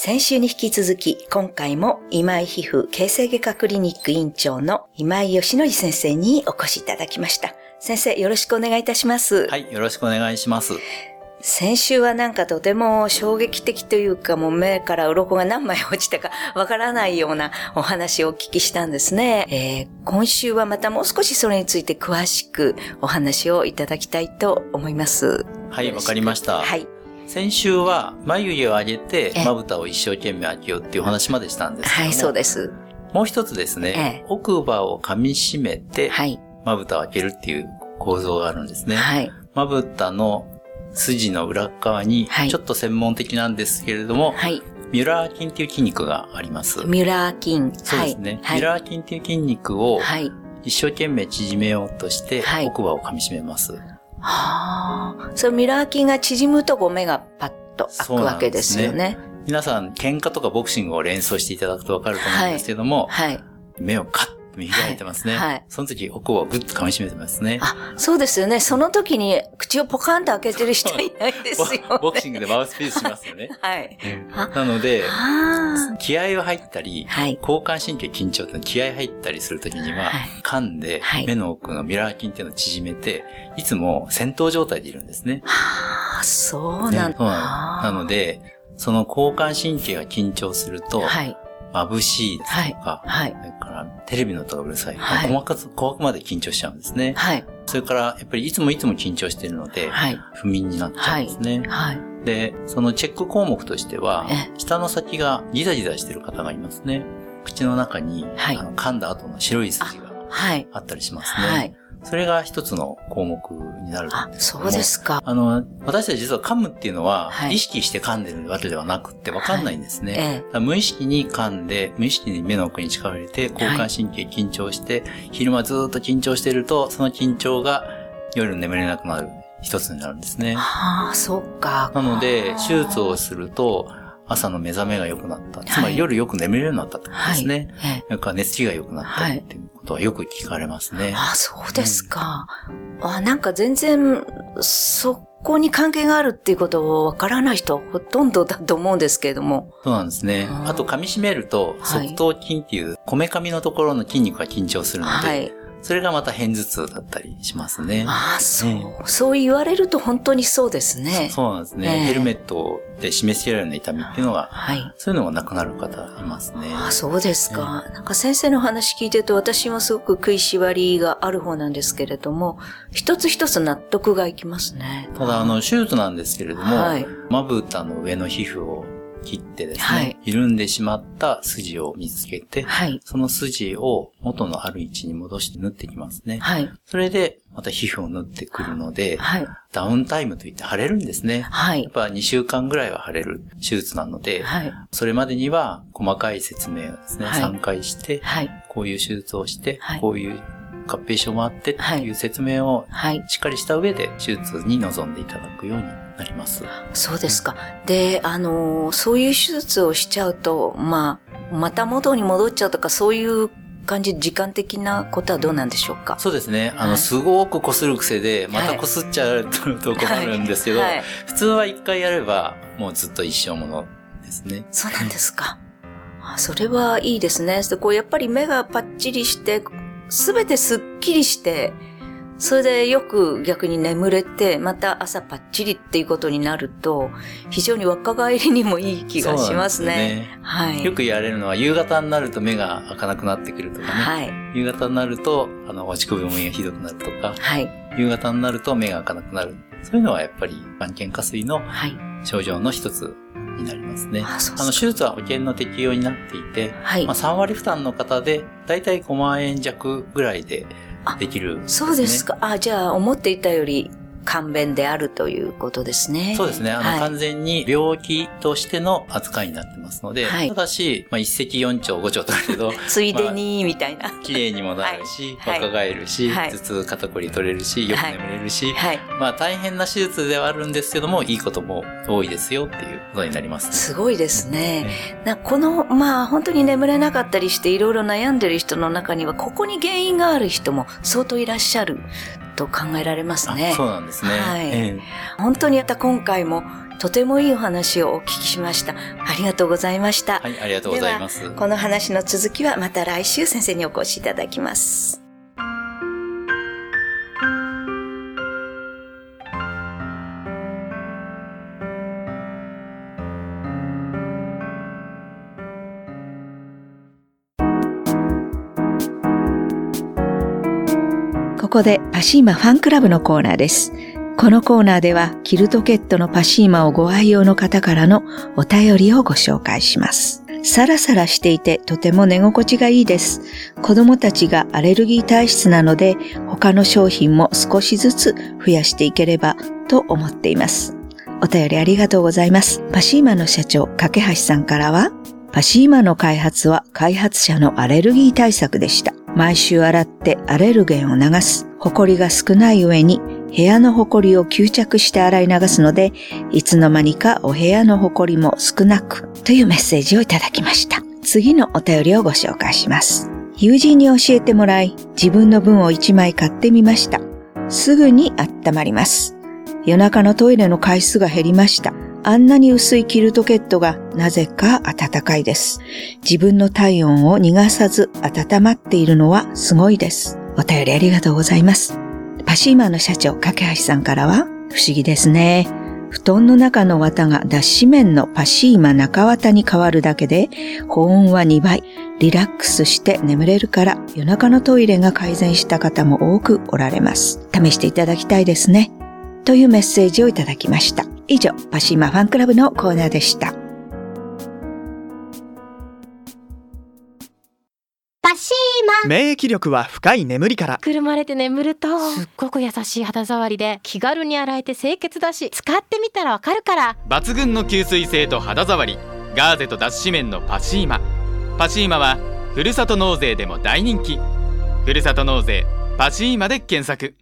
先週に引き続き、今回も今井皮膚形成外科クリニック院長の今井義則先生にお越しいただきました。先生、よろしくお願いいたします。はい、よろしくお願いします。先週はなんかとても衝撃的というか、もう目から鱗が何枚落ちたかわからないようなお話をお聞きしたんですね。えー今週はまたもう少しそれについて詳しくお話をいただきたいと思います。はい、わかりました。はい。先週は眉毛を上げてええまぶたを一生懸命開けようっていうお話までしたんですけども、はい、そうです。もう一つですね、ええ奥歯を噛み締めてはい。まぶたを開けるっていう構造があるんですね。はい。まぶたの筋の裏側にはい、ちょっと専門的なんですけれども、はい。ミュラー筋っていう筋肉があります。ミュラー筋。そうですね。はい。ミュラー筋っていう筋肉をはい。一生懸命縮めようとして、はい奥歯を噛み締めます。はあ。そのミュラー筋が縮むとこう目がパッと開くわけですよね。皆さん、喧嘩とかボクシングを連想していただくとわかると思うんですけども、はい。目をカッと見開いてますね。はいはいその時、奥歯をグッと噛み締めてますね。あ、そうですよね。その時に口をポカンと開けてる人いないですよね。ボボクシングでマウスピースしますよね。はい。あなので、あ気合を入ったり、はい交感神経緊張って気合入ったりするときには、はい噛んではい目の奥のミラー筋っていうのを縮めて、いつも戦闘状態でいるんですね。あ、そうねなんそうなのなので、その交感神経が緊張すると、はい。眩しいですとか、はい。それからテレビの音がうるさい。はい細かく、細かくまで緊張しちゃうんですね。はい。それから、やっぱりいつもいつも緊張しているので、はい。不眠になっちゃうんですね。はい。で、そのチェック項目としてはえ、舌の先がギザギザしてる方がいますね。口の中に、はいあの噛んだ後の白い筋がはい。あったりしますね。はい。それが一つの項目になるあん、ですけどもそうですか。あの、私たち実は噛むっていうのは、はい意識して噛んでるわけではなくってわかんないんですね。ええだから無意識に噛んで、無意識に目の奥に力を入れて、交感神経緊張して、昼間ずーっと緊張してると、その緊張が夜眠れなくなる一つになるんですね。ああ、そうか。なので手術をすると、朝の目覚めが良くなった。つまはいり夜よく眠れるようになったってことですね。はい。ええなんか寝つきが良くなったっていうことはよく聞かれますね。あ、そうですか。あ、なんか全然、そこに関係があるっていうことをわからない人はほとんどだと思うんですけれども。そうなんですねあ。と噛み締めると、はい側頭筋っていう、こめかみのところの筋肉が緊張するので、はい。それがまた片頭痛だったりしますね。ああ、そう、ねそう言われると本当にそうですね。そうなんですね。ええヘルメットで締め付けられるような痛みっていうのが、はい。そういうのがなくなる方いますね。あそうですか。なんか先生の話聞いてると私もすごく食いしばりがある方なんですけれども、一つ一つ納得がいきますね。ただ、あの、手術なんですけれども、はいまぶたの上の皮膚を切ってですね、はい緩んでしまった筋を見つけて、はい。その筋を元のある位置に戻して縫ってきますね。はい。それで、また皮膚を縫ってくるので、はい。ダウンタイムといって腫れるんですね。はいやっ。ぱ2週間ぐらいは腫れる手術なので、はい。それまでには細かい説明をですね、はい3回して、はい。こういう手術をして、はいこういう合併症もあってっていう説明をはい。しっかりした上で手術に臨んでいただくようになります。そうですか。で、あのーそういう手術をしちゃうと、まあ、また元に戻っちゃうとか、そういう感じ、時間的なことはどうなんでしょうか？そうですね。あの、はいすごく擦る癖で、またはい擦っちゃうと困るんですけど、はい。普通は一回やれば、もうずっと一生ものですね。そうなんですか。あそれはいいですね。でこうやっぱり目がパッチリして、すべてすっきりして、それでよく逆に眠れて、また朝パッチリっていうことになると、非常に若返りにもいい気がしますね。はい。よく言われるのは、夕方になると目が開かなくなってくるとかね。はい。夕方になると、あの、落ち込みがひどくなるとか、はい。夕方になると目が開かなくなる。そういうのはやっぱり、眼瞼下垂のはい。症状の一つになりますね。あの、手術は保険の適用になっていて、はいまあ、。3割負担の方で、だいたい5万円弱ぐらいでできる、そうです。か。あ、じゃあ、思っていたより簡便であるということですね。そうですね。あの、はい完全に病気としての扱いになってますので、はいただし、まあ、一石四鳥五鳥とけど、ついでに、みたいな。綺麗にもなるし、はい若返るし、はい頭痛、肩こり取れるし、よく眠れるし、はい。まあ大変な手術ではあるんですけども、いいことも多いですよっていうことになりますね。すごいですね。なこの、まあ本当に眠れなかったりしていろいろ悩んでる人の中には、ここに原因がある人も相当いらっしゃると考えられますねあ。そうなんですね。はいええ本当にやった今回もとてもいいお話をお聞きしました。ありがとうございました。はい、ありがとうございます。この話の続きはまた来週先生にお越しいただきます。ここでパシーマファンクラブのコーナーです。このコーナーではキルトケットのパシーマをご愛用の方からのお便りをご紹介します。サラサラしていてとても寝心地がいいです。子供たちがアレルギー体質なので他の商品も少しずつ増やしていければと思っています。お便りありがとうございます。パシーマの社長、架橋さんからは、パシーマの開発は開発者のアレルギー対策でした。毎週洗ってアレルゲンを流す。ホコリが少ない上に部屋のホコリを吸着して洗い流すので、いつの間にかお部屋のホコリも少なくというメッセージをいただきました。次のお便りをご紹介します。友人に教えてもらい、自分の分を1枚買ってみました。すぐに温まります。夜中のトイレの回数が減りました。あんなに薄いキルトケットがなぜか暖かいです。自分の体温を逃がさず温まっているのはすごいです。お便りありがとうございます。パシーマの社長、架橋さんからは、不思議ですね。布団の中の綿が脱脂綿のパシーマ中綿に変わるだけで、保温は2倍、リラックスして眠れるから夜中のトイレが改善した方も多くおられます。試していただきたいですね。というメッセージをいただきました。以上、パシーマファンクラブのコーナーでした。パシーマ。免疫力は深い眠りから。くるまれて眠るとすっごく優しい肌触りで気軽に洗えて清潔だし使ってみたらわかるから。抜群の吸水性と肌触り。ガーゼと脱脂綿のパシーマ。パシーマはふるさと納税でも大人気。ふるさと納税パシーマで検索